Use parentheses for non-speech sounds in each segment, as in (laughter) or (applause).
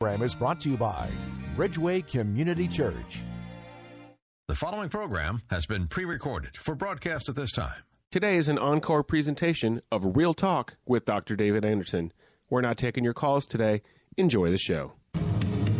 program is brought to you by Bridgeway Community Church. The following program has been pre recorded for broadcast at this time. Today is an encore presentation of Real Talk with Dr. David Anderson. We're not taking your calls today. Enjoy the show.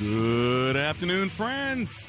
Good afternoon, friends.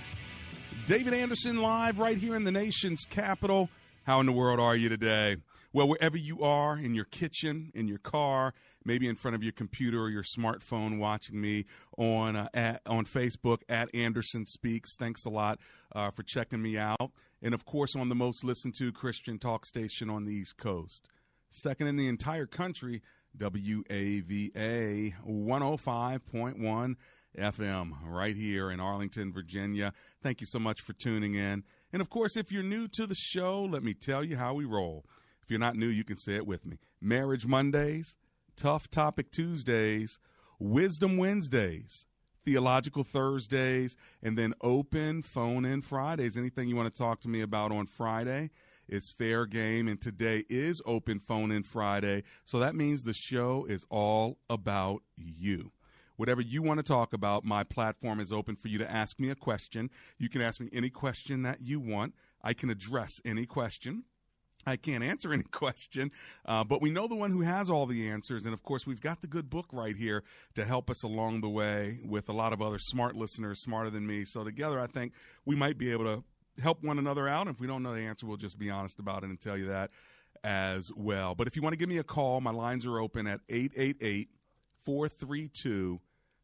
David Anderson live right here in the nation's capital. How in the world are you today? Well, wherever you are, in your kitchen, in your car, maybe in front of your computer or your smartphone, watching me on uh, at, on Facebook at Anderson Speaks. Thanks a lot uh, for checking me out, and of course on the most listened to Christian talk station on the East Coast, second in the entire country, WAVA one hundred five point one. FM right here in Arlington, Virginia. Thank you so much for tuning in. And of course, if you're new to the show, let me tell you how we roll. If you're not new, you can say it with me Marriage Mondays, Tough Topic Tuesdays, Wisdom Wednesdays, Theological Thursdays, and then open phone in Fridays. Anything you want to talk to me about on Friday? It's fair game, and today is open phone in Friday. So that means the show is all about you. Whatever you want to talk about, my platform is open for you to ask me a question. You can ask me any question that you want. I can address any question. I can't answer any (laughs) question, uh, but we know the one who has all the answers. And of course, we've got the good book right here to help us along the way with a lot of other smart listeners, smarter than me. So, together, I think we might be able to help one another out. If we don't know the answer, we'll just be honest about it and tell you that as well. But if you want to give me a call, my lines are open at 888 432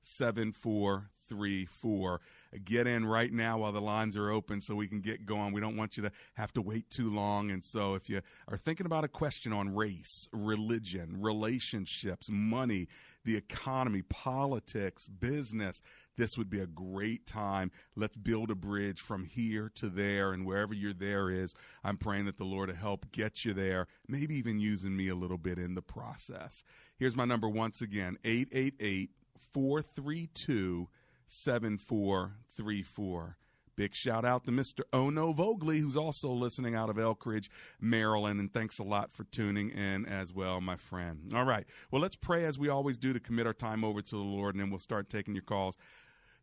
7434. Get in right now while the lines are open so we can get going. We don't want you to have to wait too long. And so, if you are thinking about a question on race, religion, relationships, money, the economy, politics, business, this would be a great time. Let's build a bridge from here to there. And wherever your there is, I'm praying that the Lord will help get you there, maybe even using me a little bit in the process. Here's my number once again 888 432 7434. Big shout out to Mr. Ono Vogley, who's also listening out of Elkridge, Maryland. And thanks a lot for tuning in as well, my friend. All right. Well, let's pray as we always do to commit our time over to the Lord, and then we'll start taking your calls.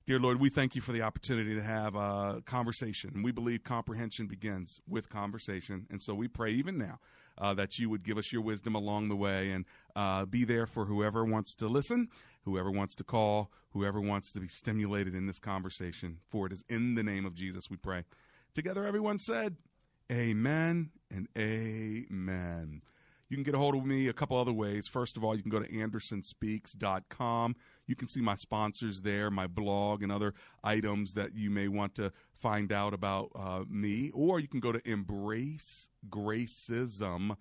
Dear Lord, we thank you for the opportunity to have a conversation. We believe comprehension begins with conversation. And so we pray even now uh, that you would give us your wisdom along the way and uh, be there for whoever wants to listen, whoever wants to call, whoever wants to be stimulated in this conversation. For it is in the name of Jesus we pray. Together, everyone said, Amen and Amen. You can get a hold of me a couple other ways. First of all, you can go to andersonspeaks.com. You can see my sponsors there, my blog, and other items that you may want to find out about uh, me. Or you can go to embracegracism.com.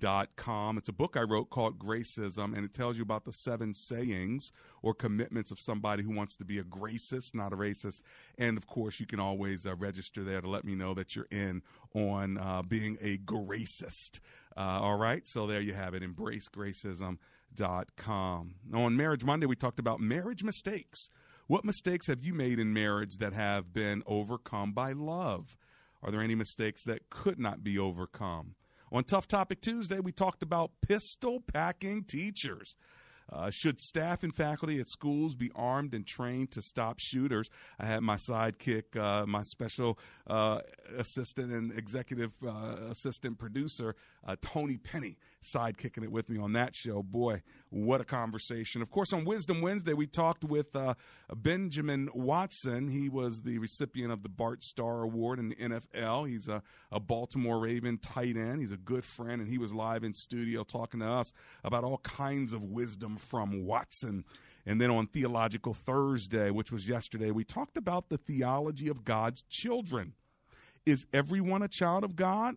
It's a book I wrote called Gracism, and it tells you about the seven sayings or commitments of somebody who wants to be a gracist, not a racist. And of course, you can always uh, register there to let me know that you're in on uh, being a gracist. Uh, all right, so there you have it. EmbraceGracism.com. On Marriage Monday, we talked about marriage mistakes. What mistakes have you made in marriage that have been overcome by love? Are there any mistakes that could not be overcome? On Tough Topic Tuesday, we talked about pistol packing teachers. Uh, should staff and faculty at schools be armed and trained to stop shooters? I had my sidekick, uh, my special uh, assistant and executive uh, assistant producer, uh, Tony Penny, sidekicking it with me on that show. Boy, what a conversation. Of course, on Wisdom Wednesday, we talked with uh, Benjamin Watson. He was the recipient of the Bart Starr Award in the NFL. He's a, a Baltimore Raven tight end. He's a good friend, and he was live in studio talking to us about all kinds of wisdom from Watson. And then on Theological Thursday, which was yesterday, we talked about the theology of God's children. Is everyone a child of God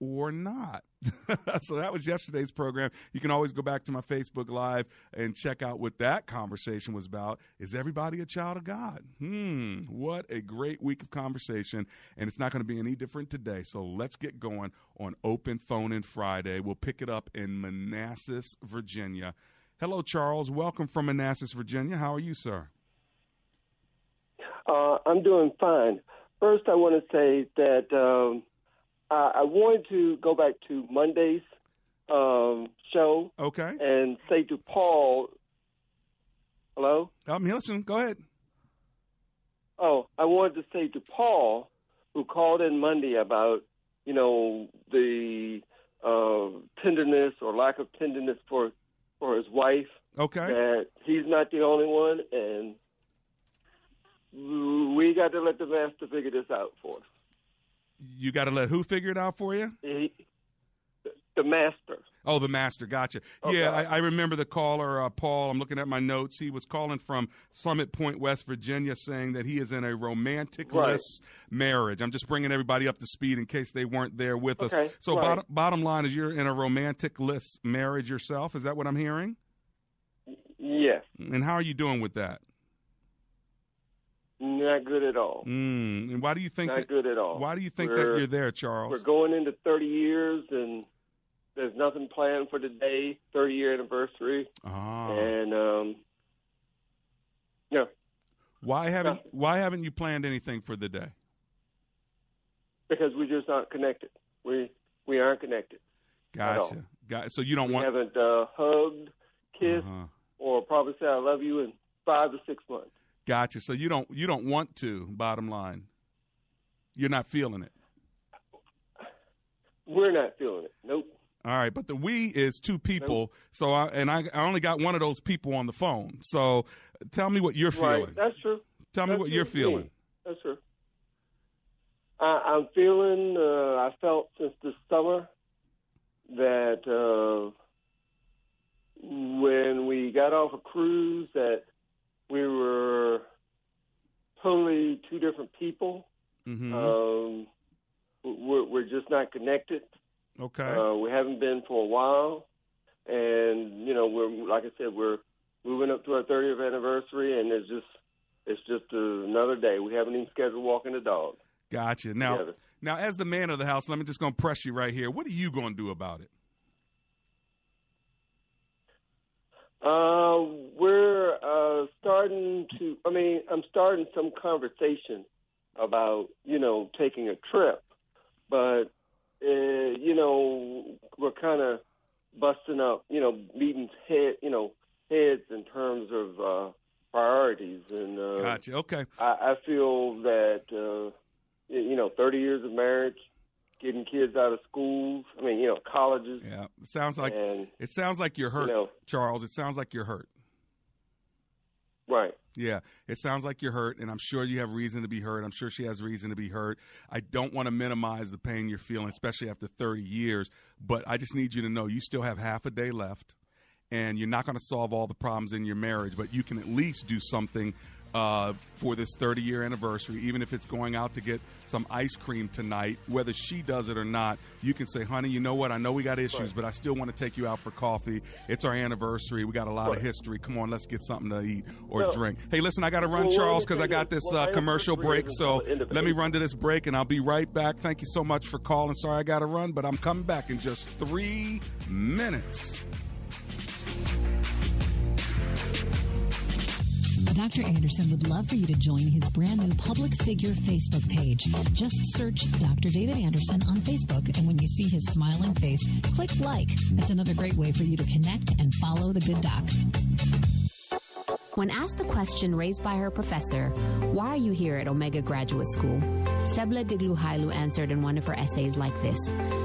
or not? (laughs) so that was yesterday's program. You can always go back to my Facebook Live and check out what that conversation was about. Is everybody a child of God? Hmm, what a great week of conversation. And it's not going to be any different today. So let's get going on Open Phone in Friday. We'll pick it up in Manassas, Virginia. Hello, Charles. Welcome from Manassas, Virginia. How are you, sir? Uh, I'm doing fine. First, I want to say that. Um, uh, I wanted to go back to Monday's um, show. Okay. And say to Paul, hello? I'm listening. Go ahead. Oh, I wanted to say to Paul, who called in Monday about, you know, the uh, tenderness or lack of tenderness for for his wife. Okay. That he's not the only one, and we got to let the master figure this out for us you got to let who figure it out for you? the master. Oh, the master. Gotcha. Okay. Yeah, I, I, remember the caller, uh, Paul. I'm looking at my notes. He was calling from Summit Point, West Virginia, saying that he is in a romantic right. marriage. I'm just bringing everybody up to speed in case they weren't there with okay. us. So, right. bottom, bottom line is you're in a romantic list marriage yourself. Is that what I'm hearing? Yes. And how are you doing with that? Not good at all. Mm. And why do you think not that, good at all? Why do you think we're, that you're there, Charles? We're going into 30 years, and there's nothing planned for today, 30 year anniversary. Ah. And um, yeah. Why haven't Why haven't you planned anything for the day? Because we're just not connected. We we aren't connected. Gotcha. Got so you don't we want haven't uh, hugged, kissed, uh-huh. or probably said I love you in five to six months. Gotcha. So you don't you don't want to. Bottom line, you're not feeling it. We're not feeling it. Nope. All right, but the we is two people. Nope. So I and I, I only got one of those people on the phone. So tell me what you're feeling. Right. That's true. Tell That's me what you're feeling. That's true. I, am feeling. Uh, I felt since this summer that uh, when we got off a cruise that we were totally two different people. Mm-hmm. Um, we're, we're, just not connected. Okay. Uh, we haven't been for a while, and you know, we're like I said, we're moving up to our 30th anniversary, and it's just it's just another day. We haven't even scheduled walking the dog. Gotcha. Now, together. now, as the man of the house, let me just gonna press you right here. What are you going to do about it? Uh, we're uh, starting to. I mean, I'm starting some conversation about you know taking a trip, but uh, you know we're kind of busting up you know meetings head you know heads in terms of uh, priorities and. Uh, gotcha. Okay. I, I feel that uh, you know 30 years of marriage getting kids out of schools. I mean, you know, colleges. Yeah, it sounds like and, it sounds like you're hurt, you know, Charles. It sounds like you're hurt. Right. Yeah, it sounds like you're hurt, and I'm sure you have reason to be hurt. I'm sure she has reason to be hurt. I don't want to minimize the pain you're feeling, especially after 30 years, but I just need you to know you still have half a day left, and you're not going to solve all the problems in your marriage, but you can at least do something uh, for this 30 year anniversary, even if it's going out to get some ice cream tonight, whether she does it or not, you can say, honey, you know what? I know we got issues, right. but I still want to take you out for coffee. It's our anniversary. We got a lot right. of history. Come on, let's get something to eat or well, drink. Hey, listen, I got to run, well, Charles, because I got this well, uh, commercial break. So let me run to this break and I'll be right back. Thank you so much for calling. Sorry I got to run, but I'm coming back in just three minutes. Dr. Anderson would love for you to join his brand new public figure Facebook page. Just search Dr. David Anderson on Facebook, and when you see his smiling face, click like. That's another great way for you to connect and follow the good doc. When asked the question raised by her professor, Why are you here at Omega Graduate School? Sebla Digluhailu answered in one of her essays like this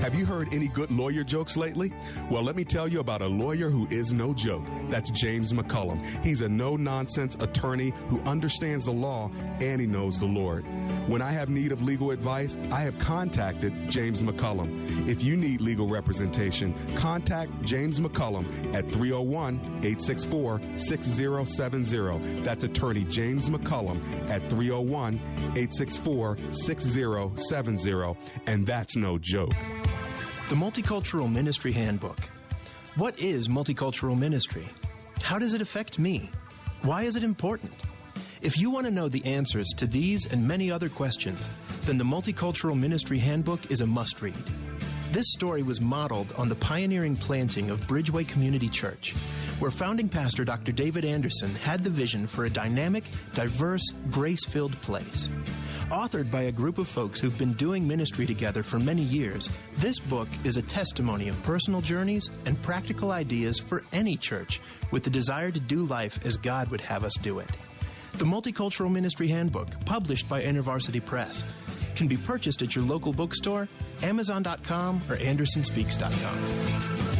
Have you heard any good lawyer jokes lately? Well, let me tell you about a lawyer who is no joke. That's James McCullum. He's a no nonsense attorney who understands the law and he knows the Lord. When I have need of legal advice, I have contacted James McCullum. If you need legal representation, contact James McCullum at 301 864 6070. That's attorney James McCullum at 301 864 6070. And that's no joke. The Multicultural Ministry Handbook. What is multicultural ministry? How does it affect me? Why is it important? If you want to know the answers to these and many other questions, then the Multicultural Ministry Handbook is a must read. This story was modeled on the pioneering planting of Bridgeway Community Church, where founding pastor Dr. David Anderson had the vision for a dynamic, diverse, grace filled place. Authored by a group of folks who've been doing ministry together for many years, this book is a testimony of personal journeys and practical ideas for any church with the desire to do life as God would have us do it. The Multicultural Ministry Handbook, published by InterVarsity Press, can be purchased at your local bookstore, Amazon.com, or AndersonSpeaks.com.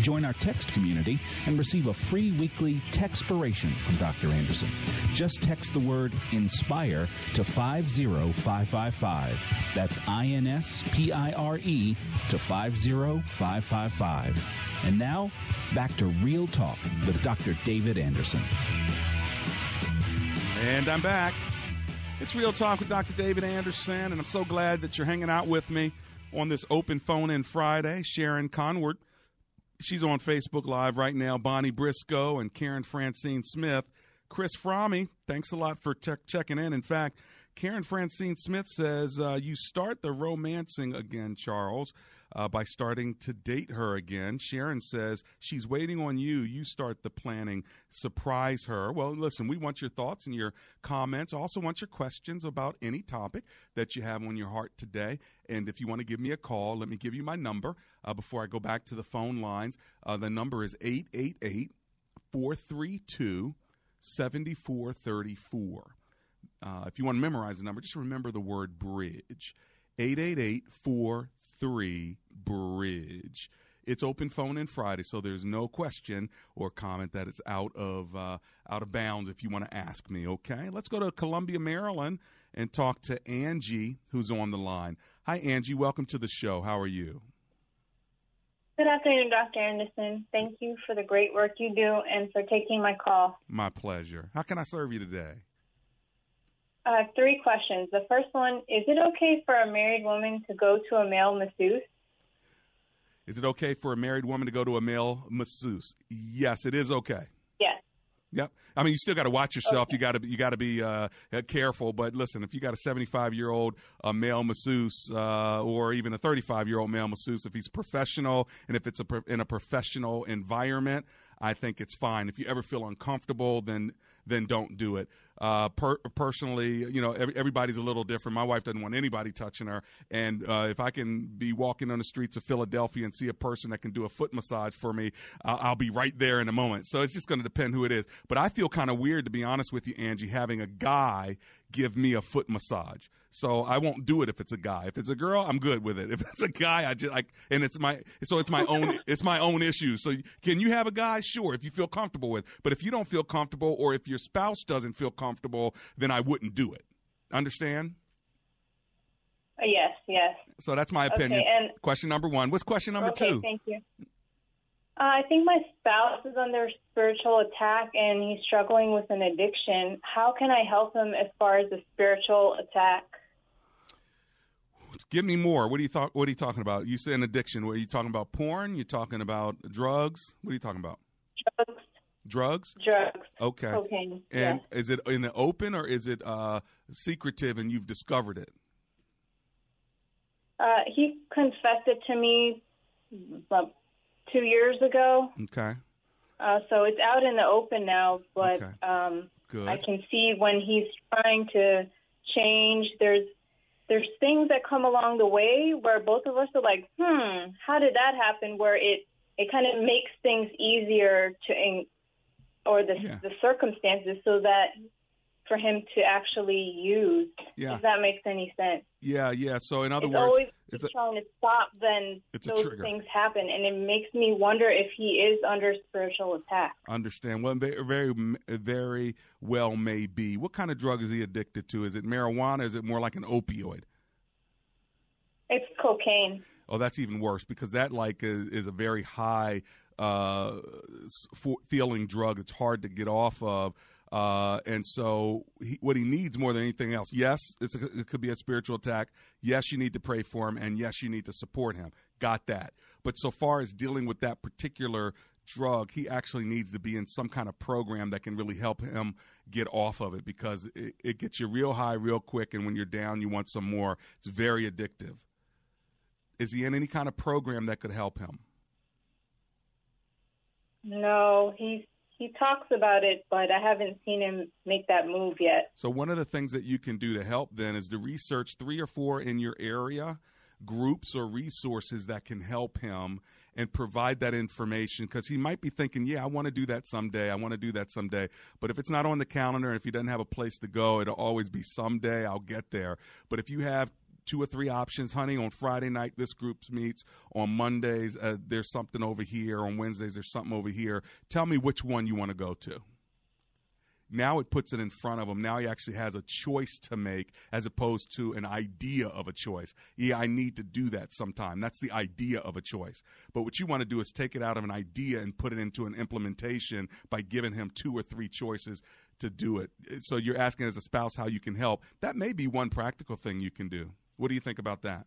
Join our text community and receive a free weekly textpiration from Dr. Anderson. Just text the word INSPIRE to 50555. That's I N S P I R E to 50555. And now, back to Real Talk with Dr. David Anderson. And I'm back. It's Real Talk with Dr. David Anderson, and I'm so glad that you're hanging out with me on this open phone in Friday. Sharon Conward She's on Facebook Live right now. Bonnie Briscoe and Karen Francine Smith. Chris Fromme, thanks a lot for checking in. In fact, Karen Francine Smith says uh, you start the romancing again, Charles, uh, by starting to date her again. Sharon says she's waiting on you. You start the planning. Surprise her. Well, listen, we want your thoughts and your comments. Also, want your questions about any topic that you have on your heart today. And if you want to give me a call, let me give you my number uh, before I go back to the phone lines. Uh, the number is 888 432 7434. Uh, if you want to memorize the number, just remember the word bridge. 888 Bridge. It's open phone in Friday, so there's no question or comment that it's out of uh, out of bounds if you want to ask me. Okay, let's go to Columbia, Maryland, and talk to Angie, who's on the line. Hi, Angie. Welcome to the show. How are you? Good afternoon, Dr. Anderson. Thank you for the great work you do and for taking my call. My pleasure. How can I serve you today? Uh, three questions. The first one Is it okay for a married woman to go to a male masseuse? Is it okay for a married woman to go to a male masseuse? Yes, it is okay. Yes. Yep. I mean, you still got to watch yourself. Okay. You got to you got to be uh, careful. But listen, if you got a 75 year old uh, male masseuse uh, or even a 35 year old male masseuse, if he's professional and if it's a in a professional environment, I think it's fine. If you ever feel uncomfortable, then then don't do it. Uh, per- personally, you know, every, everybody's a little different. My wife doesn't want anybody touching her, and uh, if I can be walking on the streets of Philadelphia and see a person that can do a foot massage for me, uh, I'll be right there in a moment. So it's just going to depend who it is. But I feel kind of weird, to be honest with you, Angie, having a guy give me a foot massage. So I won't do it if it's a guy. If it's a girl, I'm good with it. (laughs) If it's a guy, I just like, and it's my, so it's my own, (laughs) it's my own issue. So can you have a guy? Sure, if you feel comfortable with. But if you don't feel comfortable, or if your spouse doesn't feel comfortable, then I wouldn't do it. Understand? Yes, yes. So that's my opinion. Okay, and, question number one. What's question number okay, two? Thank you. Uh, I think my spouse is under spiritual attack and he's struggling with an addiction. How can I help him as far as the spiritual attack? Give me more. What are you? What are you talking about? You say an addiction. What are you talking about? Porn? You talking about drugs? What are you talking about? Drugs. Drugs. Drugs. Okay. Cocaine. And yes. is it in the open or is it uh, secretive and you've discovered it? Uh, he confessed it to me about two years ago. Okay. Uh, so it's out in the open now, but Okay. um, Good. I can see when he's trying to change. There's there's things that come along the way where both of us are like, hmm, how did that happen? Where it it kind of makes things easier to, in, or the Yeah. the circumstances, so that for him to actually use. Yeah. If that makes any sense. Yeah, yeah. So in other it's words, always it's a, trying to stop, then those things happen, and it makes me wonder if he is under spiritual attack. understand. Well, very, very, very well may be. What kind of drug is he addicted to? Is it marijuana? Is it more like an opioid? It's cocaine. Oh, that's even worse because that like is, is a very high uh, feeling drug. It's hard to get off of. Uh, and so, he, what he needs more than anything else, yes, a, it could be a spiritual attack. Yes, you need to pray for him, and yes, you need to support him. Got that. But so far as dealing with that particular drug, he actually needs to be in some kind of program that can really help him get off of it because it, it gets you real high real quick, and when you're down, you want some more. It's very addictive. Is he in any kind of program that could help him? No, he's he talks about it, but I haven't seen him make that move yet. So one of the things that you can do to help then is to research three or four in your area groups or resources that can help him and provide that information because he might be thinking, yeah, I want to do that someday. I want to do that someday. But if it's not on the calendar and if he doesn't have a place to go, it'll always be someday I'll get there. But if you have two or three options, honey, on Friday night, this group meets. On Mondays, uh, there's something over here. On Wednesdays, there's something over here. Tell me which one you want to go to now it puts it in front of him. Now he actually has a choice to make as opposed to an idea of a choice. Yeah, I need to do that sometime. That's the idea of a choice. But what you want to do is take it out of an idea and put it into an implementation by giving him two or three choices to do it. So you're asking as a spouse how you can help. That may be one practical thing you can do. What do you think about that?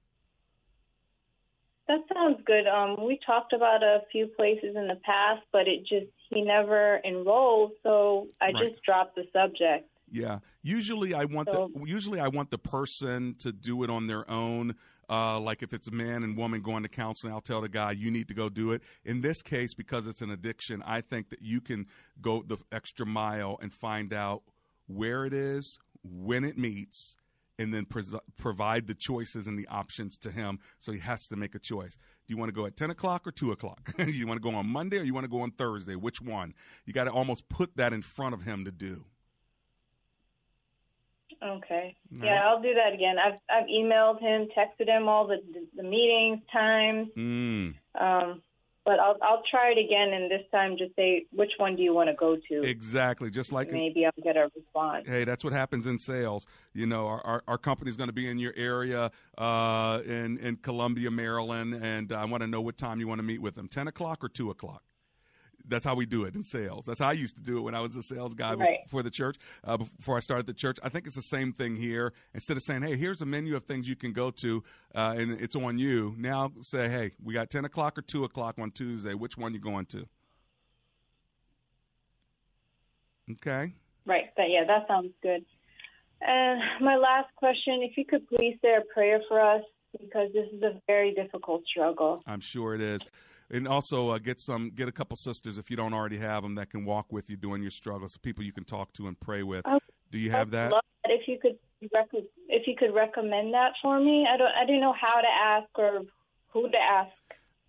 That sounds good. Um, we talked about a few places in the past, but it just he never enrolled, so I Right. just dropped the subject. Yeah. Usually I want So- the usually I want the person to do it on their own. Uh, like if it's a man and woman going to counseling, I'll tell the guy you need to go do it. In this case, because it's an addiction, I think that you can go the extra mile and find out where it is, when it meets, and then pres- provide the choices and the options to him. So he has to make a choice. Do you want to go at ten o'clock or two o'clock? (laughs) you want to go on Monday or you want to go on Thursday? Which one? You got to almost put that in front of him to do. Okay. All yeah, right. I'll do that again. I've I've emailed him, texted him all the the meetings, times. Mm. Um, but I'll I'll try it again, and this time just say which one do you want to go to? Exactly. Just like Maybe I'll get a response. hey, that's what happens in sales. You know, our our, our company's going to be in your area uh, in in Columbia, Maryland, and I want to know what time you want to meet with them. Ten o'clock or two o'clock. That's how we do it in sales. That's how I used to do it when I was a sales guy Right. for the church. Uh, before I started the church, I think it's the same thing here. Instead of saying, "Hey, here's a menu of things you can go to, uh, and it's on you," now say, "Hey, we got ten o'clock or two o'clock on Tuesday. Which one you going to?" Okay. Right. But yeah, that sounds good. And my last question, if you could please say a prayer for us because this is a very difficult struggle. I'm sure it is. And also uh, get some, get a couple sisters if you don't already have them that can walk with you during your struggles. So people you can talk to and pray with. Do you have that? love that if you could rec- if you could recommend that for me. I don't I didn't know how to ask or who to ask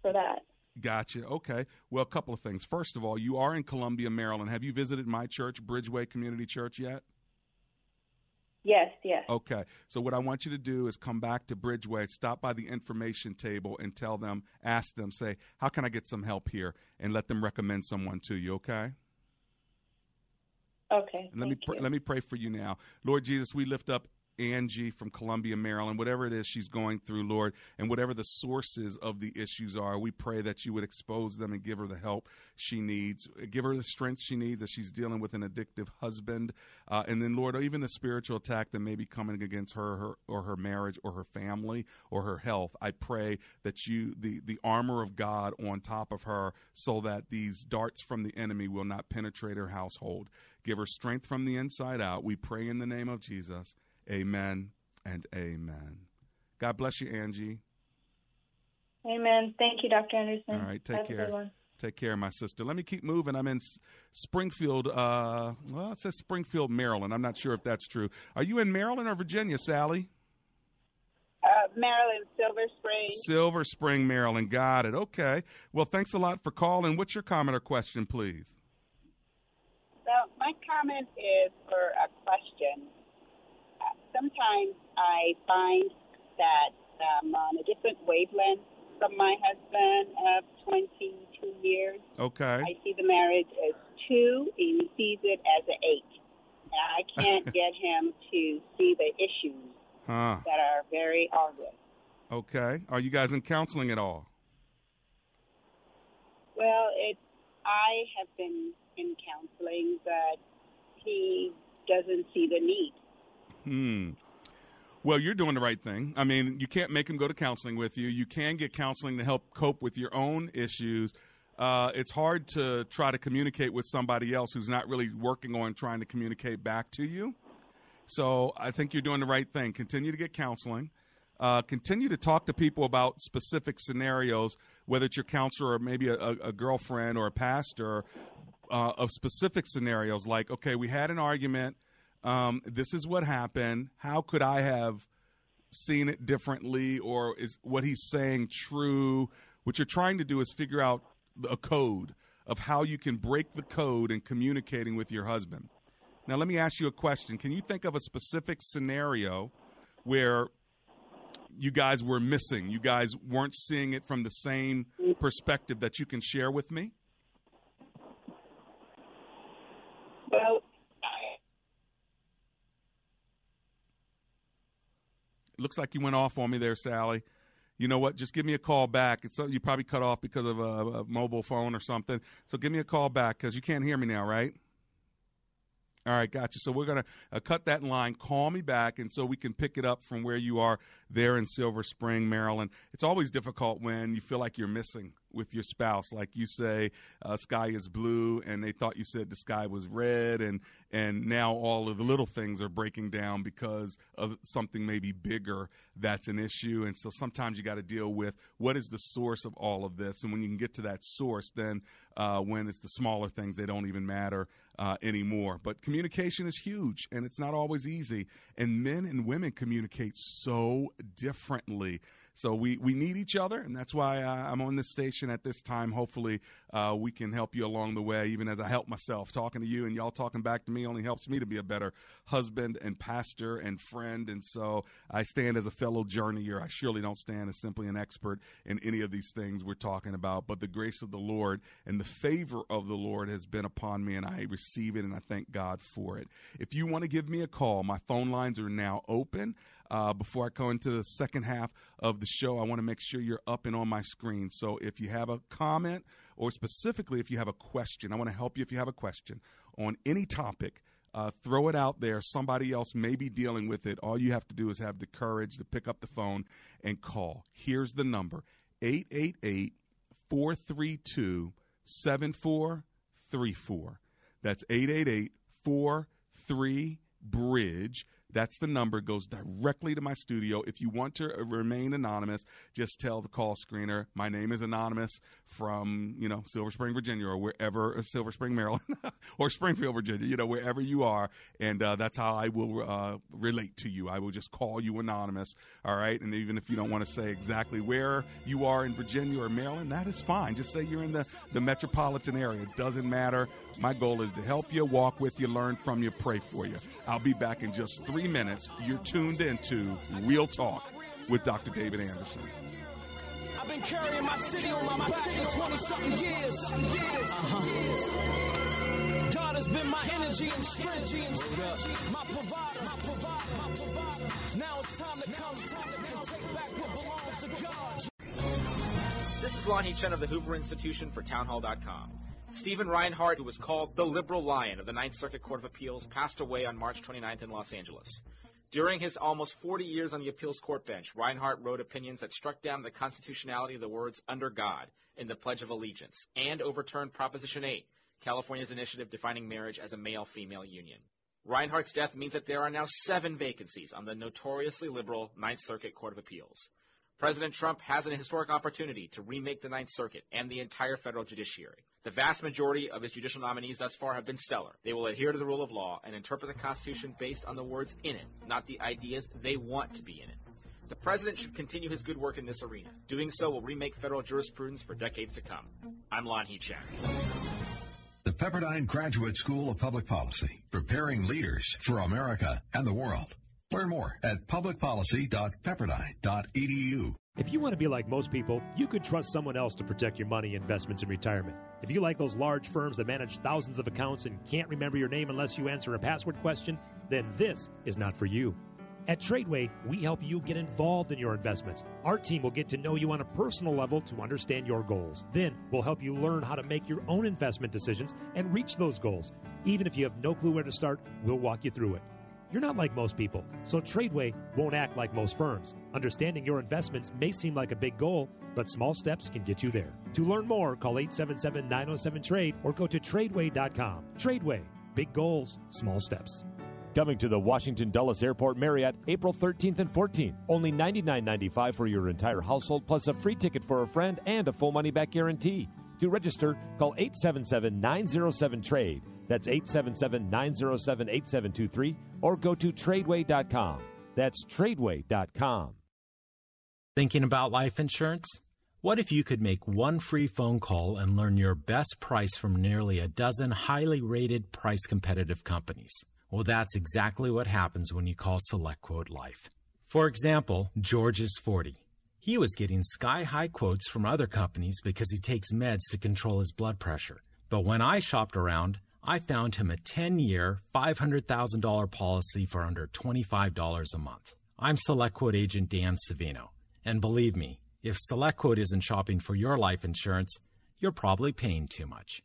for that. Gotcha. Okay. Well, a couple of things. First of all, you are in Columbia, Maryland. Have you visited my church, Bridgeway Community Church, yet? Yes, yes. Okay. So what I want you to do is come back to Bridgeway, stop by the information table and tell them, ask them, say, "How can I get some help here?" and let them recommend someone to you, okay? Okay. And let me pr- let me pray for you now, Lord Jesus. We lift up Angie from Columbia, Maryland. Whatever it is she's going through, Lord, and whatever the sources of the issues are, we pray that you would expose them and give her the help she needs, give her the strength she needs as she's dealing with an addictive husband, uh, and then Lord, even the spiritual attack that may be coming against her, her or her marriage or her family or her health. I pray that you the the armor of God on top of her, so that these darts from the enemy will not penetrate her household. Give her strength from the inside out. We pray in the name of Jesus. Amen and amen. God bless you, Angie. Amen. Thank you, Dr. Anderson. All right, take Have a good care. one. Take care, my sister. Let me keep moving. I'm in Springfield. Uh, well, it says Springfield, Maryland. I'm not sure if that's true. Are you in Maryland or Virginia, Sally? Uh, Maryland, Silver Spring. Silver Spring, Maryland. Got it. Okay. Well, thanks a lot for calling. What's your comment or question, please? So my comment is for a question. Sometimes I find that I'm on a different wavelength from my husband of 22 years. Okay. I see the marriage as two, and he sees it as an eight. And I can't (laughs) get him to see the issues Huh. that are very obvious. Okay. Are you guys in counseling at all? Well, it. I have been in counseling, but he doesn't see the need. Hmm. Well, you're doing the right thing. I mean, you can't make him go to counseling with you. You can get counseling to help cope with your own issues. Uh, it's hard to try to communicate with somebody else who's not really working on trying to communicate back to you. So I think you're doing the right thing. Continue to get counseling. Uh, continue to talk to people about specific scenarios, whether it's your counselor or maybe a, a, a girlfriend or a pastor, uh, of specific scenarios like, okay, we had an argument. Um, this is what happened. How could I have seen it differently, or is what he's saying true? What you're trying to do is figure out a code of how you can break the code in communicating with your husband. Now, let me ask you a question. Can you think of a specific scenario where you guys were missing? You guys weren't seeing it from the same perspective that you can share with me? Looks like you went off on me there, Sally. You know what? Just give me a call back. It's you probably cut off because of a, a mobile phone or something. So give me a call back because you can't hear me now, right? All right, gotcha. So we're gonna uh, cut that line. Call me back, and so we can pick it up from where you are there in Silver Spring, Maryland. It's always difficult when you feel like you're missing with your spouse. Like you say, uh, sky is blue, and they thought you said the sky was red, and and now all of the little things are breaking down because of something maybe bigger that's an issue. And so sometimes you got to deal with what is the source of all of this, and when you can get to that source, then uh, when it's the smaller things, they don't even matter uh, anymore. But communication is huge, and it's not always easy. And men and women communicate so differently. So we, we need each other, and that's why uh, I'm on this station at this time. Hopefully, uh, we can help you along the way, even as I help myself. Talking to you and y'all talking back to me only helps me to be a better husband and pastor and friend. And so I stand as a fellow journeyer. I surely don't stand as simply an expert in any of these things we're talking about, but the grace of the Lord and the favor of the Lord has been upon me, and I receive it, and I thank God for it. If you want to give me a call, my phone lines are now open. Uh, before I go into the second half of the show, I want to make sure you're up and on my screen. So if you have a comment, or specifically if you have a question, I want to help you if you have a question on any topic. Uh, throw it out there. Somebody else may be dealing with it. All you have to do is have the courage to pick up the phone and call. Here's the number 888 432 7434. That's 888 43 Bridge. That's the number. Goes directly to my studio. If you want to remain anonymous, just tell the call screener, my name is anonymous from, you know, Silver Spring, Virginia, or wherever, uh, Silver Spring, Maryland, (laughs) or Springfield, Virginia, you know, wherever you are. And uh, that's how I will uh, relate to you. I will just call you anonymous. All right. And even if you don't want to say exactly where you are in Virginia or Maryland, that is fine. Just say you're in the, the metropolitan area. It doesn't matter. My goal is to help you, walk with you, learn from you, pray for you. I'll be back in just three minutes. You're tuned into Real Talk with Dr. David Anderson. I've been carrying my city on my back for 20 something years. Uh-huh. God has been my energy and strength. My provider, my provider, my provider. Now it's time to come, time to come, take back what belongs to God. This is Lanhee Chen of the Hoover Institution for Townhall.com. Stephen Reinhardt, who was called the Liberal Lion of the Ninth Circuit Court of Appeals, passed away on March 29th in Los Angeles. During his almost 40 years on the appeals court bench, Reinhardt wrote opinions that struck down the constitutionality of the words under God in the Pledge of Allegiance and overturned Proposition 8, California's initiative defining marriage as a male female union. Reinhardt's death means that there are now seven vacancies on the notoriously liberal Ninth Circuit Court of Appeals. President Trump has an historic opportunity to remake the Ninth Circuit and the entire federal judiciary. The vast majority of his judicial nominees thus far have been stellar. They will adhere to the rule of law and interpret the Constitution based on the words in it, not the ideas they want to be in it. The president should continue his good work in this arena. Doing so will remake federal jurisprudence for decades to come. I'm Lanhee Chen. The Pepperdine Graduate School of Public Policy, preparing leaders for America and the world. Learn more at publicpolicy.pepperdine.edu. If you want to be like most people, you could trust someone else to protect your money, investments, and retirement. If you like those large firms that manage thousands of accounts and can't remember your name unless you answer a password question, then this is not for you. At Tradeway, we help you get involved in your investments. Our team will get to know you on a personal level to understand your goals. Then we'll help you learn how to make your own investment decisions and reach those goals. Even if you have no clue where to start, we'll walk you through it. You're not like most people, so Tradeway won't act like most firms. Understanding your investments may seem like a big goal, but small steps can get you there. To learn more, call 877 907 Trade or go to tradeway.com. Tradeway, big goals, small steps. Coming to the Washington Dulles Airport Marriott April 13th and 14th. Only $99.95 for your entire household, plus a free ticket for a friend and a full money back guarantee. To register, call 877 907 Trade. That's 877 907 8723 or go to tradeway.com. That's tradeway.com. Thinking about life insurance? What if you could make one free phone call and learn your best price from nearly a dozen highly rated, price competitive companies? Well, that's exactly what happens when you call SelectQuote Life. For example, George is 40. He was getting sky high quotes from other companies because he takes meds to control his blood pressure. But when I shopped around, I found him a 10 year, $500,000 policy for under $25 a month. I'm SelectQuote agent Dan Savino. And believe me, if SelectQuote isn't shopping for your life insurance, you're probably paying too much.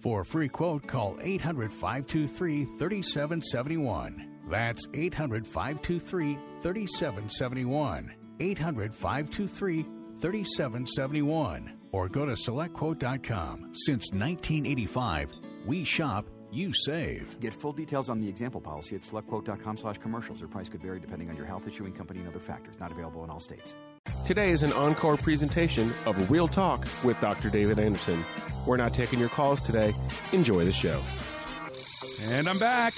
For a free quote, call 800 523 3771. That's 800 523 3771. 800 523 3771. Or go to selectquote.com. Since 1985, we shop, you save. Get full details on the example policy at selectquote.com slash commercials. Or price could vary depending on your health issuing company and other factors. Not available in all states. Today is an encore presentation of Real Talk with Dr. David Anderson. We're not taking your calls today. Enjoy the show. And I'm back.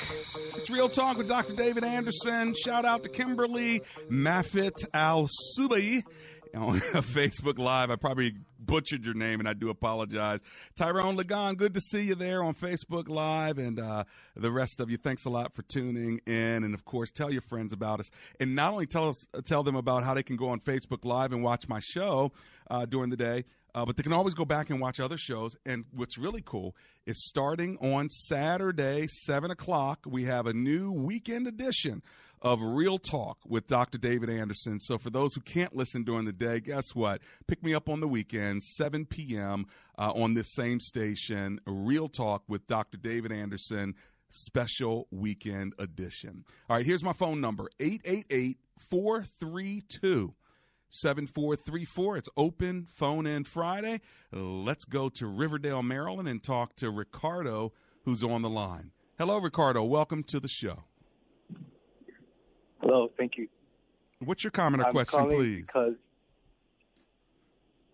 It's Real Talk with Dr. David Anderson. Shout out to Kimberly Mafit Al Subai on (laughs) Facebook Live. I probably butchered your name, and I do apologize. Tyrone Lagon, good to see you there on Facebook Live, and uh, the rest of you. Thanks a lot for tuning in, and of course, tell your friends about us, and not only tell us tell them about how they can go on Facebook Live and watch my show uh, during the day. Uh, but they can always go back and watch other shows. And what's really cool is starting on Saturday, 7 o'clock, we have a new weekend edition of Real Talk with Dr. David Anderson. So for those who can't listen during the day, guess what? Pick me up on the weekend, 7 p.m. Uh, on this same station, Real Talk with Dr. David Anderson special weekend edition. All right, here's my phone number 888 432 7434. It's open phone in Friday. Let's go to Riverdale, Maryland and talk to Ricardo, who's on the line. Hello, Ricardo. Welcome to the show. Hello, thank you. What's your comment or I'm question, please? Because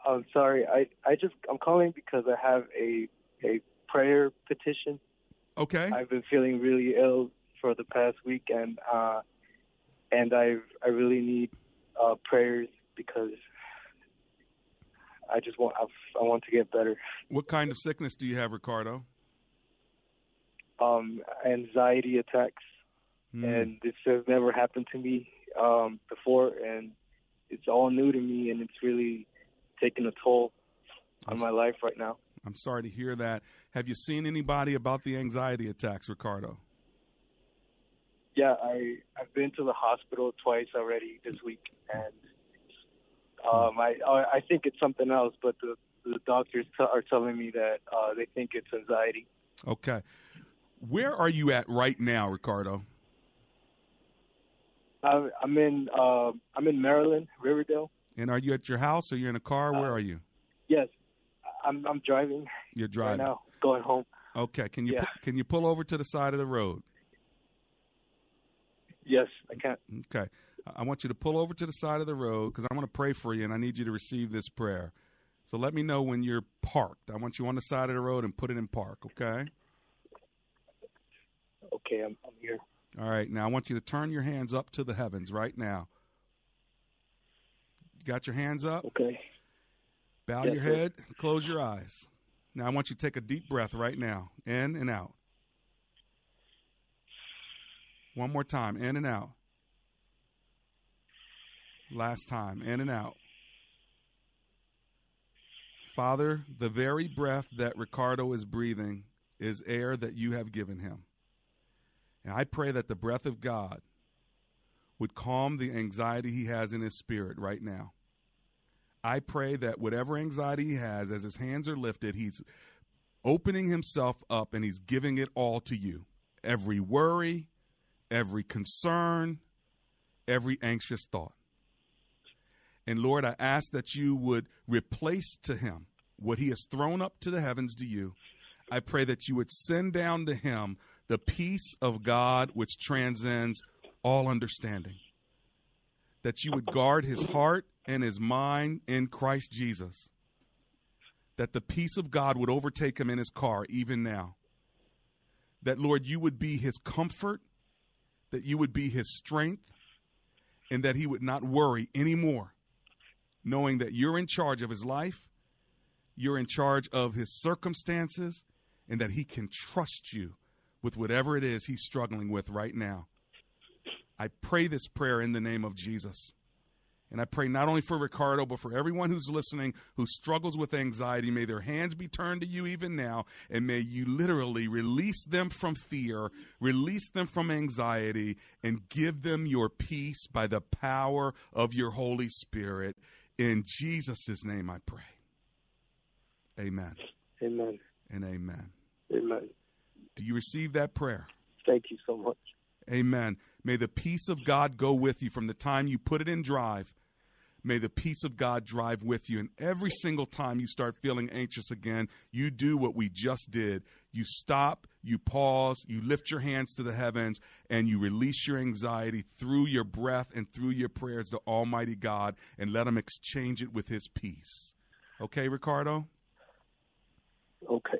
I'm sorry, I I just I'm calling because I have a a prayer petition. Okay. I've been feeling really ill for the past week, and uh, and I I really need uh, prayers because I just want I, I want to get better. What kind of sickness do you have, Ricardo? Um, anxiety attacks, Hmm. and this has never happened to me um, before, and it's all new to me, and it's really taking a toll on my life right now. I'm sorry to hear that. Have you seen anybody about the anxiety attacks, Ricardo? Yeah, I I've been to the hospital twice already this week, and um, I I I think it's something else, but the the doctors t- are telling me that uh, they think it's anxiety. Okay. Where are you at right now, Ricardo? I'm I'm in uh, I'm in Maryland, Riverdale. And are you at your house or you're in a car? Where are you? Yes, I'm I'm driving You're driving. right now, going home. Okay. Can you Yeah. pu- can you pull over to the side of the road? Yes, I can. Okay. I I want you to pull over to the side of the road because I want to pray for you and I need you to receive this prayer. So let me know when you're parked. I want you on the side of the road and put it in park, okay? Okay, I'm I'm here. All right. Now I want you to turn your hands up to the heavens right now. Got your hands up? Okay. Bow Yes, your sir. head, close your eyes. Now I want you to take a deep breath right now, in and out. One more time, in and out. Last time, in and out. Father, the very breath that Ricardo is breathing is air that you have given him. And I pray that the breath of God would calm the anxiety he has in his spirit right now. I pray that whatever anxiety he has, as his hands are lifted, he's opening himself up and he's giving it all to you. Every worry, every concern, every anxious thought. And Lord, I ask that you would replace to him what he has thrown up to the heavens to you. I pray that you would send down to him the peace of God which transcends all understanding. That you would guard his heart and his mind in Christ Jesus. That the peace of God would overtake him in his car even now. That, Lord, you would be his comfort, that you would be his strength, and that he would not worry anymore, knowing that you're in charge of his life, you're in charge of his circumstances, and that he can trust you with whatever it is he's struggling with right now. I pray this prayer in the name of Jesus. And I pray not only for Ricardo, but for everyone who's listening who struggles with anxiety. May their hands be turned to you even now, and may you literally release them from fear, release them from anxiety, and give them your peace by the power of your Holy Spirit. In Jesus' name I pray. Amen Amen. and amen. Amen. Do you receive that prayer? Thank you so much. Amen. May the peace of God go with you from the time you put it in drive. May the peace of God drive with you. And every single time you start feeling anxious again, you do what we just did. You stop, you pause, you lift your hands to the heavens, and you release your anxiety through your breath and through your prayers to Almighty God and let Him exchange it with His peace. Okay, Ricardo? Okay.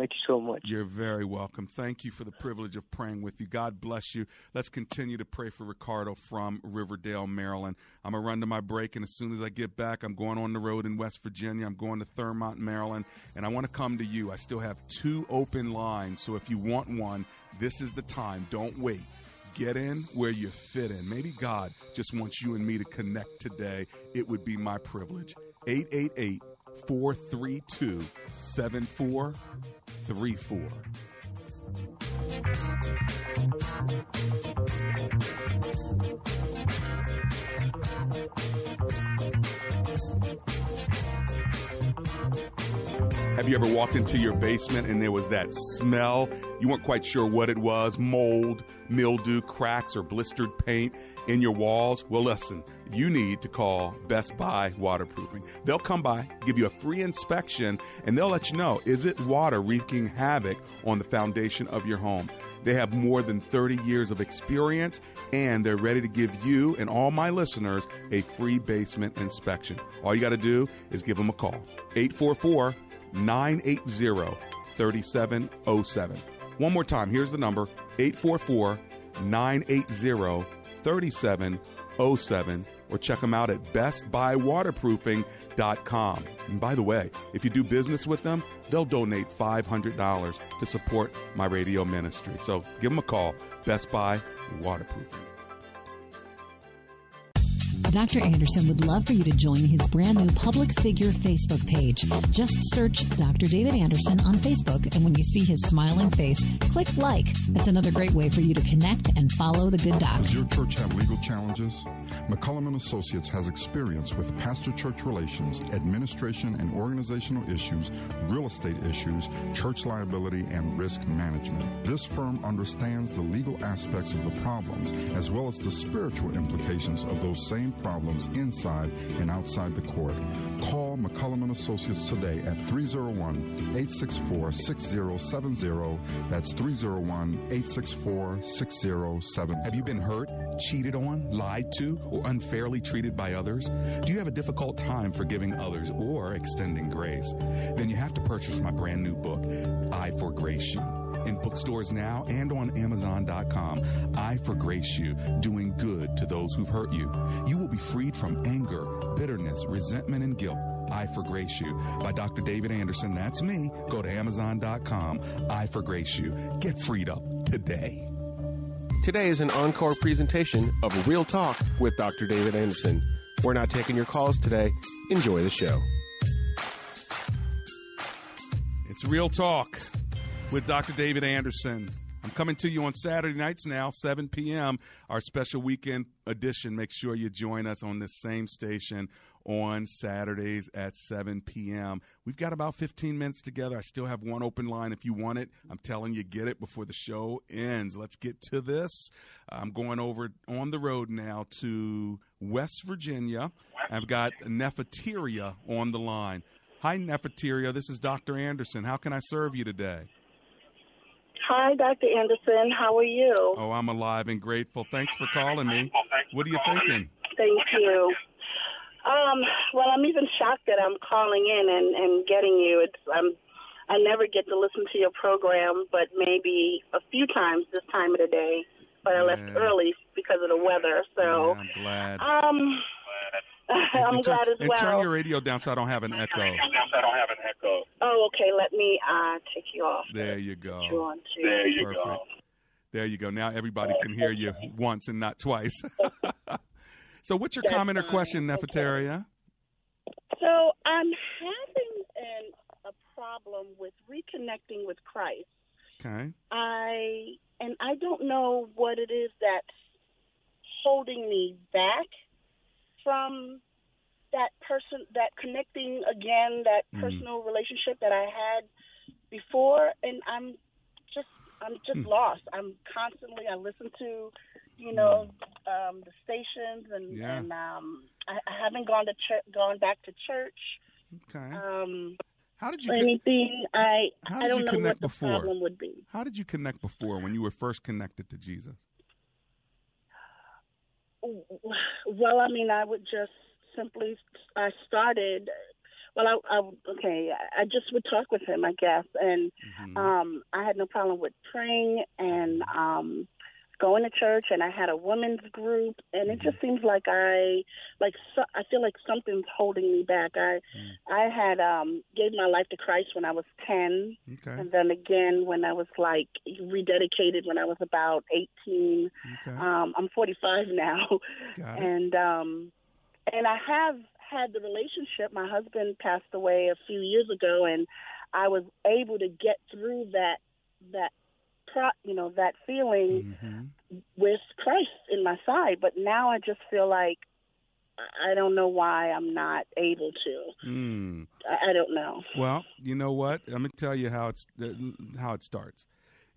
Thank you so much. You're very welcome. Thank you for the privilege of praying with you. God bless you. Let's continue to pray for Ricardo from Riverdale, Maryland. I'm going to run to my break, and as soon as I get back, I'm going on the road in West Virginia. I'm going to Thurmont, Maryland, and I want to come to you. I still have two open lines, so if you want one, this is the time. Don't wait. Get in where you fit in. Maybe God just wants you and me to connect today. It would be my privilege. 888 432 7434. Have you ever walked into your basement and there was that smell? You weren't quite sure what it was mold, mildew, cracks, or blistered paint in your walls? Well, listen, you need to call Best Buy Waterproofing. They'll come by, give you a free inspection, and they'll let you know is it water wreaking havoc on the foundation of your home? They have more than 30 years of experience and they're ready to give you and all my listeners a free basement inspection. All you got to do is give them a call 844 980 3707. One more time, here's the number 844 980 3707 or check them out at bestbuywaterproofing.com. And by the way, if you do business with them, they'll donate $500 to support my radio ministry. So give them a call, Best Buy Waterproofing. Dr. Anderson would love for you to join his brand new public figure Facebook page. Just search Dr. David Anderson on Facebook, and when you see his smiling face, click like. That's another great way for you to connect and follow the good doc. Does your church have legal challenges? McCullum and Associates has experience with pastor-church relations, administration and organizational issues, real estate issues, church liability, and risk management. This firm understands the legal aspects of the problems as well as the spiritual implications of those same problems inside and outside the court. Call McCullum and Associates today at 301-864-6070. That's 301-864-6070. Have you been hurt, cheated on, lied to, or unfairly treated by others? Do you have a difficult time forgiving others or extending grace? Then you have to purchase my brand new book, I Forgrace in bookstores now and on Amazon.com. I Forgrace you, doing good to those who've hurt you. You will be freed from anger, bitterness, resentment, and guilt. I Forgrace You by Dr. David Anderson. That's me. Go to Amazon.com. I Forgrace You. Get freed up today. Today is an encore presentation of Real Talk with Dr. David Anderson. We're not taking your calls today. Enjoy the show. It's Real Talk with Dr. David Anderson. I'm coming to you on Saturday nights now, 7 p.m., our special weekend edition. Make sure you join us on this same station on Saturdays at 7 p.m. We've got about 15 minutes together. I still have one open line if you want it. I'm telling you, get it before the show ends. Let's get to this. I'm going over on the road now to West Virginia. I've got Nefertiria on the line. Hi, Nefertiria. This is Dr. Anderson. How can I serve you today? Hi, Dr. Anderson. How are you? Oh, I'm alive and grateful. Thanks for calling me. What are you thinking? Thank you. Um, well, I'm even shocked that I'm calling in and, and getting you. It's I'm I never get to listen to your program, but maybe a few times this time of the day. But I left early because of the weather. So Yeah, I'm glad. um (laughs) I'm and turn, glad as and well. turn your radio down so I don't have an echo. Oh, okay. Let me uh take you off. There you go. You There you Perfect. go. There you go. Now everybody can hear you once and not twice. (laughs) so, what's your That's comment or question, Nefertaria? So I'm having an, a problem with reconnecting with Christ. Okay. I and I don't know what it is that's holding me back from that person that connecting again that Mm. personal relationship that I had before and I'm just I'm just Mm. lost. I'm constantly I listen to you know um the stations and Yeah. and um I, I haven't gone to church gone back to church Okay. um How did you con- anything I How I don't you know connect what the before? problem would be. How did you connect before when you were first connected to Jesus? Well, I mean, I would just simply, I started. Well, I, I okay. I just would talk with him, I guess, and Mm-hmm. um, I had no problem with praying and um, going to church, and I had a women's group, and it just Mm-hmm. seems like I, like, so, I feel like something's holding me back. I, Mm. I had um, gave my life to Christ when I was ten, Okay. and then again when I was like rededicated when I was about eighteen. Okay. Um, I'm 45 now, (laughs) and um, and I have had the relationship. My husband passed away a few years ago, and I was able to get through that that pro, you know that feeling Mm-hmm. with Christ in my side. But now I just feel like I don't know why I'm not able to. Hmm. I, I don't know. Well, you know what? I'm going to tell you how it's uh, how it starts.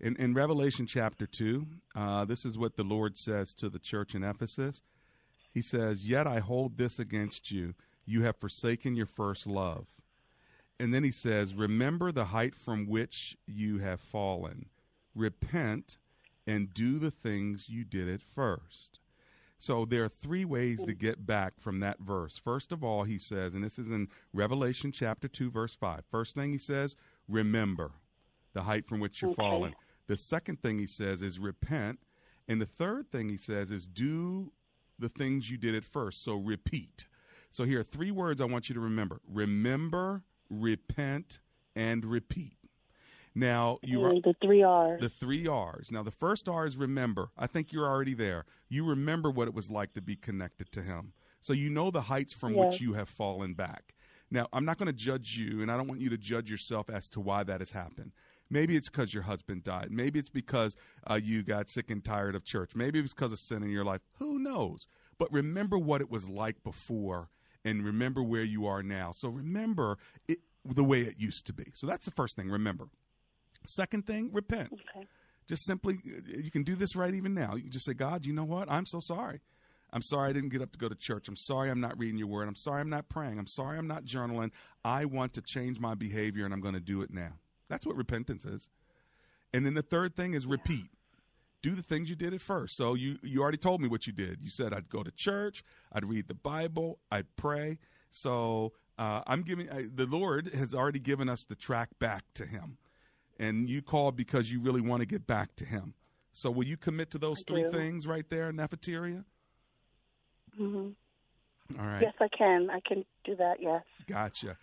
In, in Revelation chapter two, uh, this is what the Lord says to the church in Ephesus. He says, "Yet I hold this against you: you have forsaken your first love." And then he says, "Remember the height from which you have fallen. Repent and do the things you did at first. So there are three ways to get back from that verse. First of all, he says, and this is in Revelation chapter 2, verse 5. First thing he says, remember the height from which you're Okay. fallen. The second thing he says is repent. And the third thing he says is do the things you did at first. So repeat. So here are three words I want you to remember remember, repent, and repeat. Now you are the three R's. the three R's. Now the first R is remember. I think you're already there. You remember what it was like to be connected to Him, so you know the heights from Yes. which you have fallen back. Now I'm not going to judge you, and I don't want you to judge yourself as to why that has happened. Maybe it's because your husband died. Maybe it's because uh, you got sick and tired of church. Maybe it's because of sin in your life. Who knows? But remember what it was like before, and remember where you are now. So remember it the way it used to be. So that's the first thing. Remember. Second thing, repent. Okay. Just simply, you can do this right even now. You can just say, God, you know what? I'm so sorry. I'm sorry I didn't get up to go to church. I'm sorry I'm not reading your word. I'm sorry I'm not praying. I'm sorry I'm not journaling. I want to change my behavior and I'm going to do it now. That's what repentance is. And then the third thing is repeat. Do the things you did at first. So you you already told me what you did. You said I'd go to church, I'd read the Bible, I'd pray. So uh, I'm giving I, the Lord has already given us the track back to Him, and you called because you really want to get back to Him. So will you commit to those I three do. things right there, Nefertaria? hmm All right, Yes, I can. I can do that. Yes. gotcha.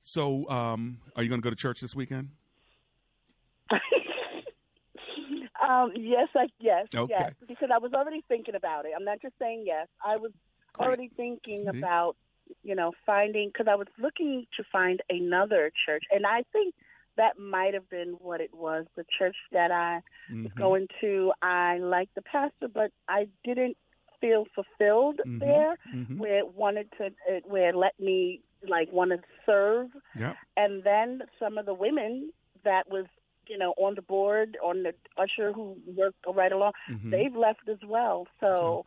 So um, are you going to go to church this weekend? (laughs) Um, yes, I yes, Okay. yes. Because I was already thinking about it. I'm not just saying yes. I was already thinking See? about, you know, finding because I was looking to find another church, and I think that might have been what it was. The church that I was Mhm. going to, I liked the pastor, but I didn't feel fulfilled Mhm. there, Mhm. where it wanted to, it, where it let me like want to serve Yep. and then some of the women that was you know on the board on the usher who worked right along Mhm. they've left as well so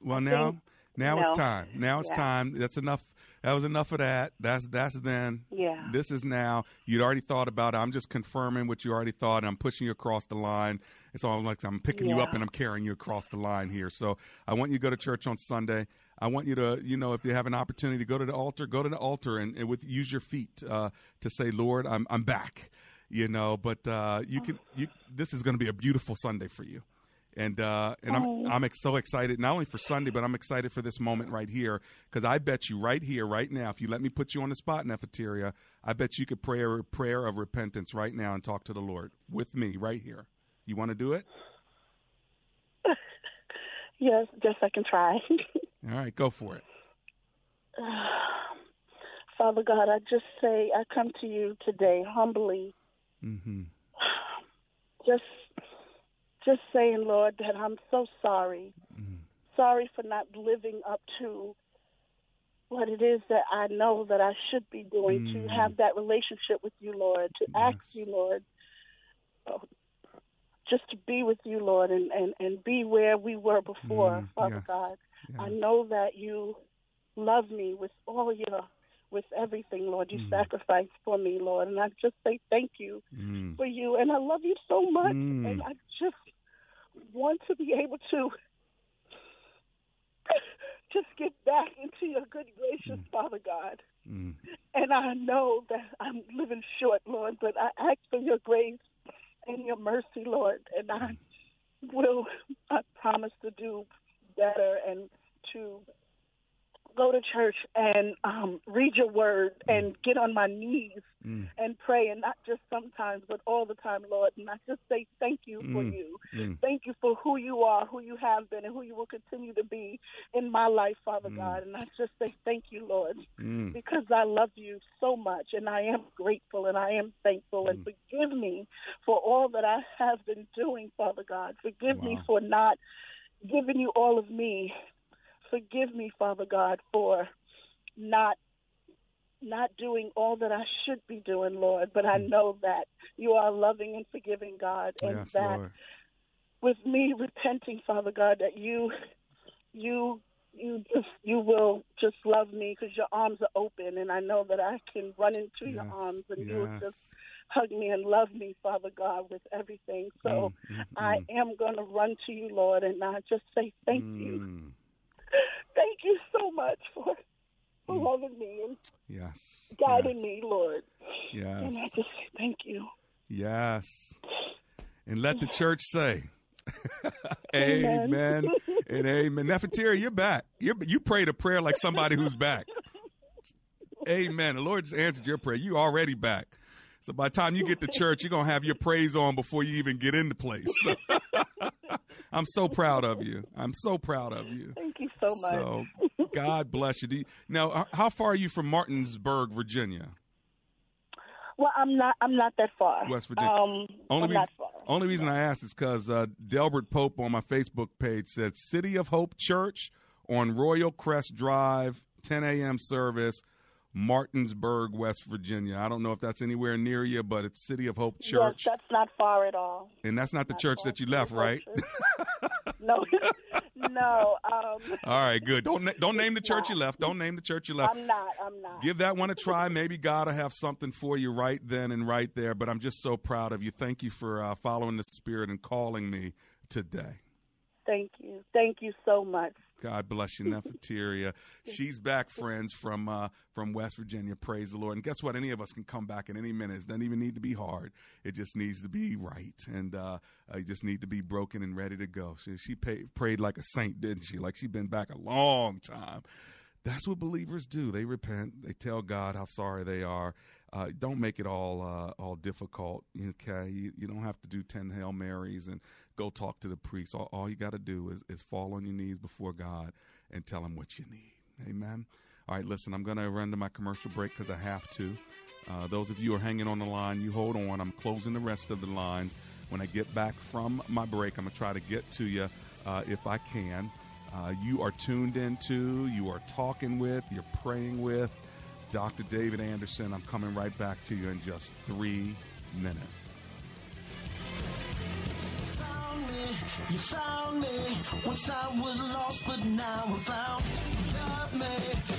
Well, now, now you it's time. Now it's yeah. time. That's enough. That was enough of that. That's that's then. Yeah. This is now. You'd already thought about it. I'm just confirming what you already thought. And I'm pushing you across the line. It's all like I'm picking you up and I'm carrying you across the line here. So I want you to go to church on Sunday. I want you to, you know, if you have an opportunity to go to the altar, go to the altar and, and with use your feet uh, to say, Lord, I'm I'm back. You know, but uh, you can. You this is going to be a beautiful Sunday for you and uh, and. I'm I'm ex- so excited not only for Sunday, but I'm excited for this moment right here because I bet you right here, right now, if you let me put you on the spot, Nefertaria, I bet you could pray a prayer of repentance right now and talk to the Lord with me right here. You want to do it? (laughs) yes yes i can try (laughs) All right, go for it. (sighs) father god i just say i come to you today humbly Mm-hmm. (sighs) just just saying lord that i'm so sorry sorry for not living up to what it is that i know that i should be doing to Mm. have that relationship with you lord to ask you lord uh, just to be with you lord and and and be where we were before Mm, father yes, god i know that you love me with all your with everything lord you Mm. sacrificed for me lord and i just say thank you Mm. for you and I love you so much Mm. and I just want to be able to (laughs) just get back into your good gracious Father God. Mm. And I know that I'm living short, Lord, but I ask for your grace and your mercy, Lord, and I will I promise to do better and to go to church and um read your word and get on my knees Mm. and pray, and not just sometimes, but all the time, Lord. And I just say thank you for Mm. you. Mm. Thank you for who you are, who you have been, and who you will continue to be in my life, Father God. And I just say thank you, Lord, Mm. because I love you so much, and I am grateful, and I am thankful, and forgive me for all that I have been doing, Father God. Forgive me for not giving you all of me forgive me, Father God, for not not doing all that I should be doing, Lord. But I know that you are loving and forgiving God, and Yes, that Lord. with me repenting, Father God, that you you you just you will just love me because your arms are open, and I know that I can run into your arms, and you will just hug me and love me, Father God, with everything. So Mm, I am going to run to you, Lord, and I just say thank you, Mm, thank you so much for for mm. loving me and yes. guiding me, Lord. Yes. And I just say thank you. Yes. And let the church say, (laughs) Amen. Amen and amen. Nefertiri, you're back. You're, you prayed a prayer like somebody who's back. Amen. The Lord just answered your prayer. You already back. So by the time you get to church, you're gonna have your praise on before you even get in the place. (laughs) I'm so proud of you. I'm so proud of you. Thank you so much. So God bless you. You- Now, how far are you from Martinsburg, Virginia? Well, I'm not. I'm not that far. West Virginia. Um, only I'm reason, not far. only reason I asked is because uh, Delbert Pope on my Facebook page said City of Hope Church on Royal Crest Drive, 10 a.m. service, Martinsburg, West Virginia. I don't know if that's anywhere near you, but it's City of Hope Church, Yes, that's not far at all. and that's not the church that you left, right? (laughs) No, (laughs) no. Um, All right, good. Don't don't name the church you left. Don't name the church you left. I'm not. I'm not. Give that one a try. (laughs) Maybe God will have something for you right then and right there. But I'm just so proud of you. Thank you for uh, following the Spirit and calling me today. Thank you. Thank you so much. God bless you, Nefertiria. (laughs) She's back, friends, from uh, from West Virginia. Praise the Lord. And guess what? Any of us can come back at any minute. It doesn't even need to be hard. It just needs to be right, and uh, uh, you just need to be broken and ready to go. She, she pay, prayed like a saint, didn't she? Like she'd been back a long time. That's what believers do. They repent. They tell God how sorry they are. Uh, don't make it all uh, all difficult. Okay, you, you don't have to do ten hail marys and go talk to the priest. All, all you got to do is, is fall on your knees before God and tell Him what you need. Amen. All right, listen. I'm going to run to my commercial break because I have to. Uh, those of you who are hanging on the line, you hold on. I'm closing the rest of the lines. When I get back from my break, I'm going to try to get to you uh, if I can. Uh, you are tuned into, you are talking with, you're praying with Dr. David Anderson. I'm coming right back to you in just three minutes. You found me once I was lost, but now I'm found. You love me,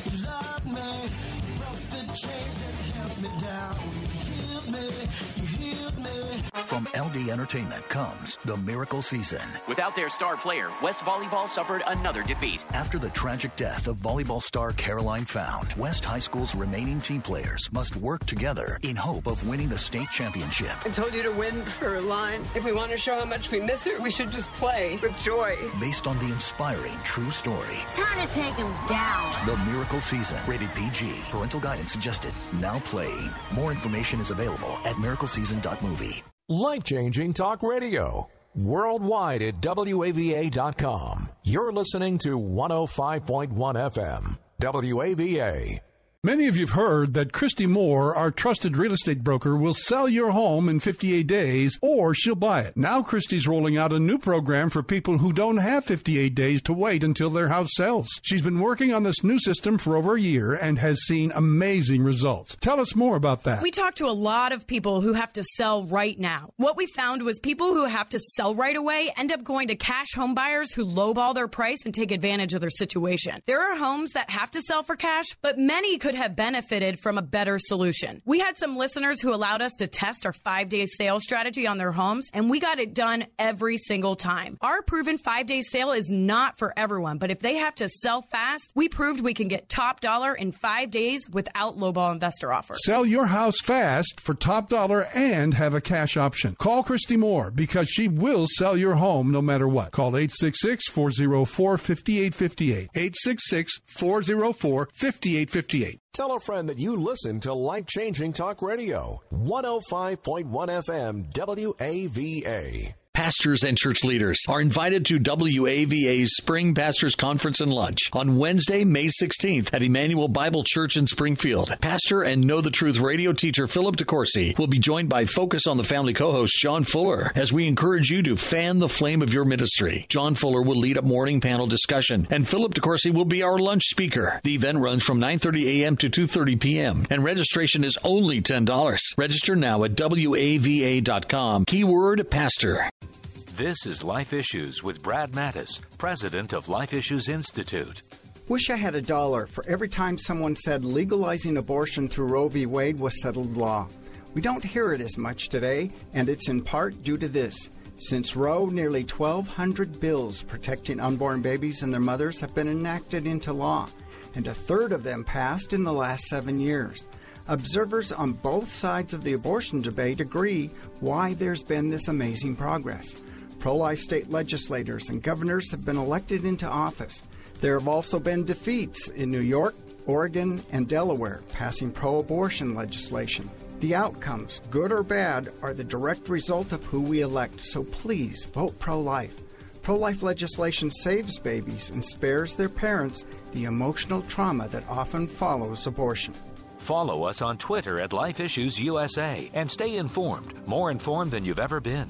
you love me. You Broke the chains that held me down. You healed me, you healed me. From LD Entertainment comes The Miracle Season. Without their star player, West Volleyball suffered another defeat. After the tragic death of volleyball star Caroline Found, West High School's remaining team players must work together in hope of winning the state championship. I told you to win for a line. If we want to show how much we miss her, we should just play with joy. Based on the inspiring true story. Time to take him down. The Miracle Season, rated PG. Parental guidance suggested. Now playing. More information is available at miracleseason.movie. Life changing talk radio. Worldwide at WAVA.com. You're listening to 105.1 FM. WAVA. Many of you've heard that Christy Moore, our trusted real estate broker, will sell your home in 58 days or she'll buy it. Now Christy's rolling out a new program for people who don't have 58 days to wait until their house sells. She's been working on this new system for over a year and has seen amazing results. Tell us more about that. We talked to a lot of people who have to sell right now. What we found was people who have to sell right away end up going to cash home buyers who lowball their price and take advantage of their situation. There are homes that have to sell for cash, but many could have benefited from a better solution. We had some listeners who allowed us to test our five day sale strategy on their homes, and we got it done every single time. Our proven five day sale is not for everyone, but if they have to sell fast, we proved we can get top dollar in five days without lowball investor offers. Sell your house fast for top dollar and have a cash option. Call Christy Moore because she will sell your home no matter what. Call 866 404 5858. 866 404 5858. Tell a friend that you listen to life changing talk radio. 105.1 FM WAVA. Pastors and church leaders are invited to WAVA's Spring Pastors Conference and Lunch on Wednesday, May 16th at Immanuel Bible Church in Springfield. Pastor and Know the Truth radio teacher Philip DeCourcy will be joined by Focus on the Family co-host John Fuller as we encourage you to fan the flame of your ministry. John Fuller will lead a morning panel discussion and Philip DeCourcy will be our lunch speaker. The event runs from 9:30 a.m. to 2:30 p.m. and registration is only $10. Register now at wava.com. Keyword pastor. This is Life Issues with Brad Mattes, president of Life Issues Institute. Wish I had a dollar for every time someone said legalizing abortion through Roe v. Wade was settled law. We don't hear it as much today, and it's in part due to this. Since Roe, nearly 1,200 bills protecting unborn babies and their mothers have been enacted into law, and a third of them passed in the last seven years. Observers on both sides of the abortion debate agree why there's been this amazing progress. Pro life state legislators and governors have been elected into office. There have also been defeats in New York, Oregon, and Delaware passing pro abortion legislation. The outcomes, good or bad, are the direct result of who we elect, so please vote pro life. Pro life legislation saves babies and spares their parents the emotional trauma that often follows abortion. Follow us on Twitter at Life Issues USA and stay informed, more informed than you've ever been.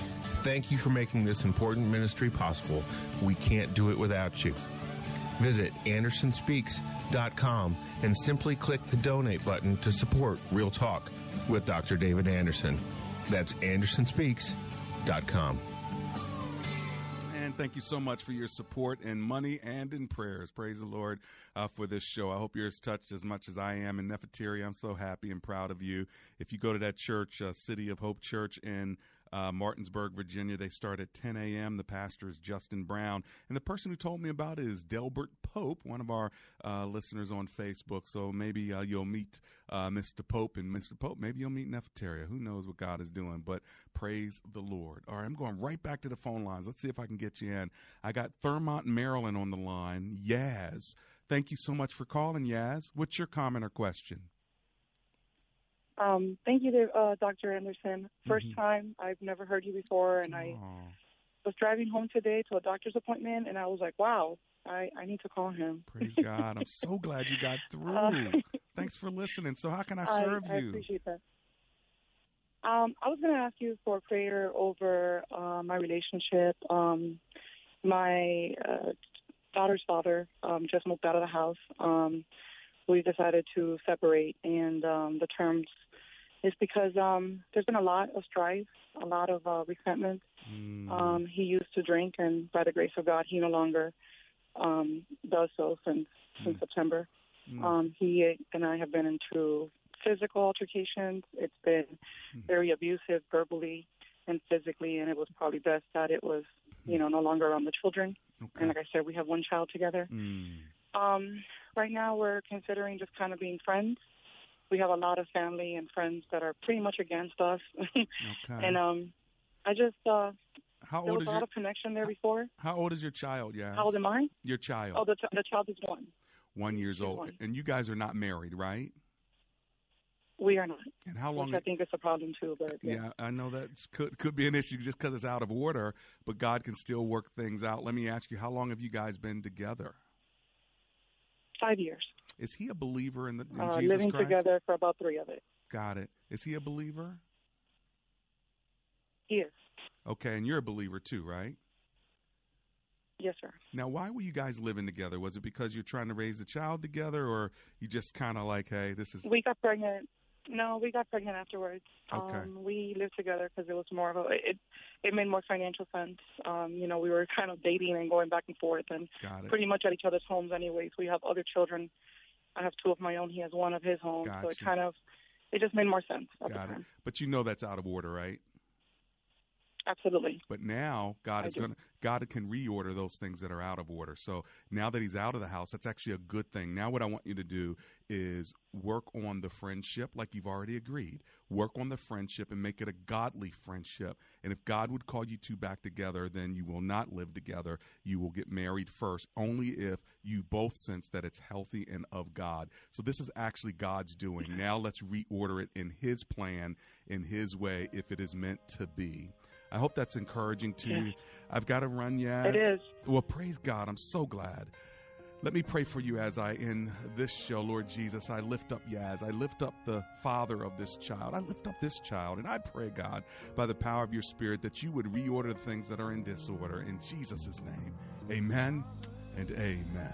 Thank you for making this important ministry possible. We can't do it without you. Visit AndersonSpeaks.com and simply click the donate button to support Real Talk with Dr. David Anderson. That's AndersonSpeaks.com. And thank you so much for your support in money and in prayers. Praise the Lord uh, for this show. I hope you're as touched as much as I am in Nefertiti. I'm so happy and proud of you. If you go to that church, uh, City of Hope Church in uh, Martinsburg, Virginia. They start at 10 a.m. The pastor is Justin Brown. And the person who told me about it is Delbert Pope, one of our uh, listeners on Facebook. So maybe uh, you'll meet uh, Mr. Pope and Mr. Pope. Maybe you'll meet Nefertaria. Who knows what God is doing? But praise the Lord. All right, I'm going right back to the phone lines. Let's see if I can get you in. I got Thurmont, Maryland on the line. Yaz. Thank you so much for calling, Yaz. What's your comment or question? Um, thank you, to, uh, Dr. Anderson. 1st mm-hmm. time. I've never heard you before, and I was driving home today to a doctor's appointment, and I was like, wow, I, I need to call him. Praise God. I'm so (laughs) glad you got through. Uh, (laughs) Thanks for listening. So, how can I serve I, you? I appreciate that. Um, I was going to ask you for prayer over uh, my relationship. Um, my uh, daughter's father um, just moved out of the house. Um, we decided to separate, and um, the terms is because um, there's been a lot of strife, a lot of uh, resentment. Mm. Um, he used to drink, and by the grace of God, he no longer um, does so since mm. since September. Mm. Um, he and I have been into physical altercations. It's been mm. very abusive verbally and physically, and it was probably best that it was, you know, no longer around the children. Okay. And like I said, we have one child together. Mm. Um, right now, we're considering just kind of being friends we have a lot of family and friends that are pretty much against us. (laughs) okay. And um, I just uh, how there old was is a lot your, of connection there before. How old is your child? Yeah. How old am I? Your child. Oh, the the child is one. One years She's old, one. and you guys are not married, right? We are not. And how long? Which I think it's a problem too, but yeah, yeah I know that could could be an issue just because it's out of order. But God can still work things out. Let me ask you, how long have you guys been together? Five years. Is he a believer in the in uh, Jesus living Christ? together for about three of it? Got it. Is he a believer? He is. Okay, and you're a believer too, right? Yes, sir. Now, why were you guys living together? Was it because you're trying to raise a child together, or you just kind of like, hey, this is? We got pregnant. No, we got pregnant afterwards. Okay. Um, we lived together because it was more of a it. It made more financial sense. Um, you know, we were kind of dating and going back and forth, and pretty much at each other's homes. Anyways, we have other children. I have two of my own. He has one of his homes. So it kind of it just made more sense. Got it. But you know that's out of order, right? Absolutely. But now God I is going to God can reorder those things that are out of order. So now that he's out of the house, that's actually a good thing. Now what I want you to do is work on the friendship like you've already agreed. Work on the friendship and make it a godly friendship. And if God would call you two back together, then you will not live together. You will get married first, only if you both sense that it's healthy and of God. So this is actually God's doing. Now let's reorder it in his plan, in his way, if it is meant to be. I hope that's encouraging to you. I've got to run, Yaz. It is. Well, praise God. I'm so glad. Let me pray for you as I end this show, Lord Jesus. I lift up Yaz. I lift up the father of this child. I lift up this child. And I pray, God, by the power of your spirit, that you would reorder the things that are in disorder. In Jesus' name, amen and amen.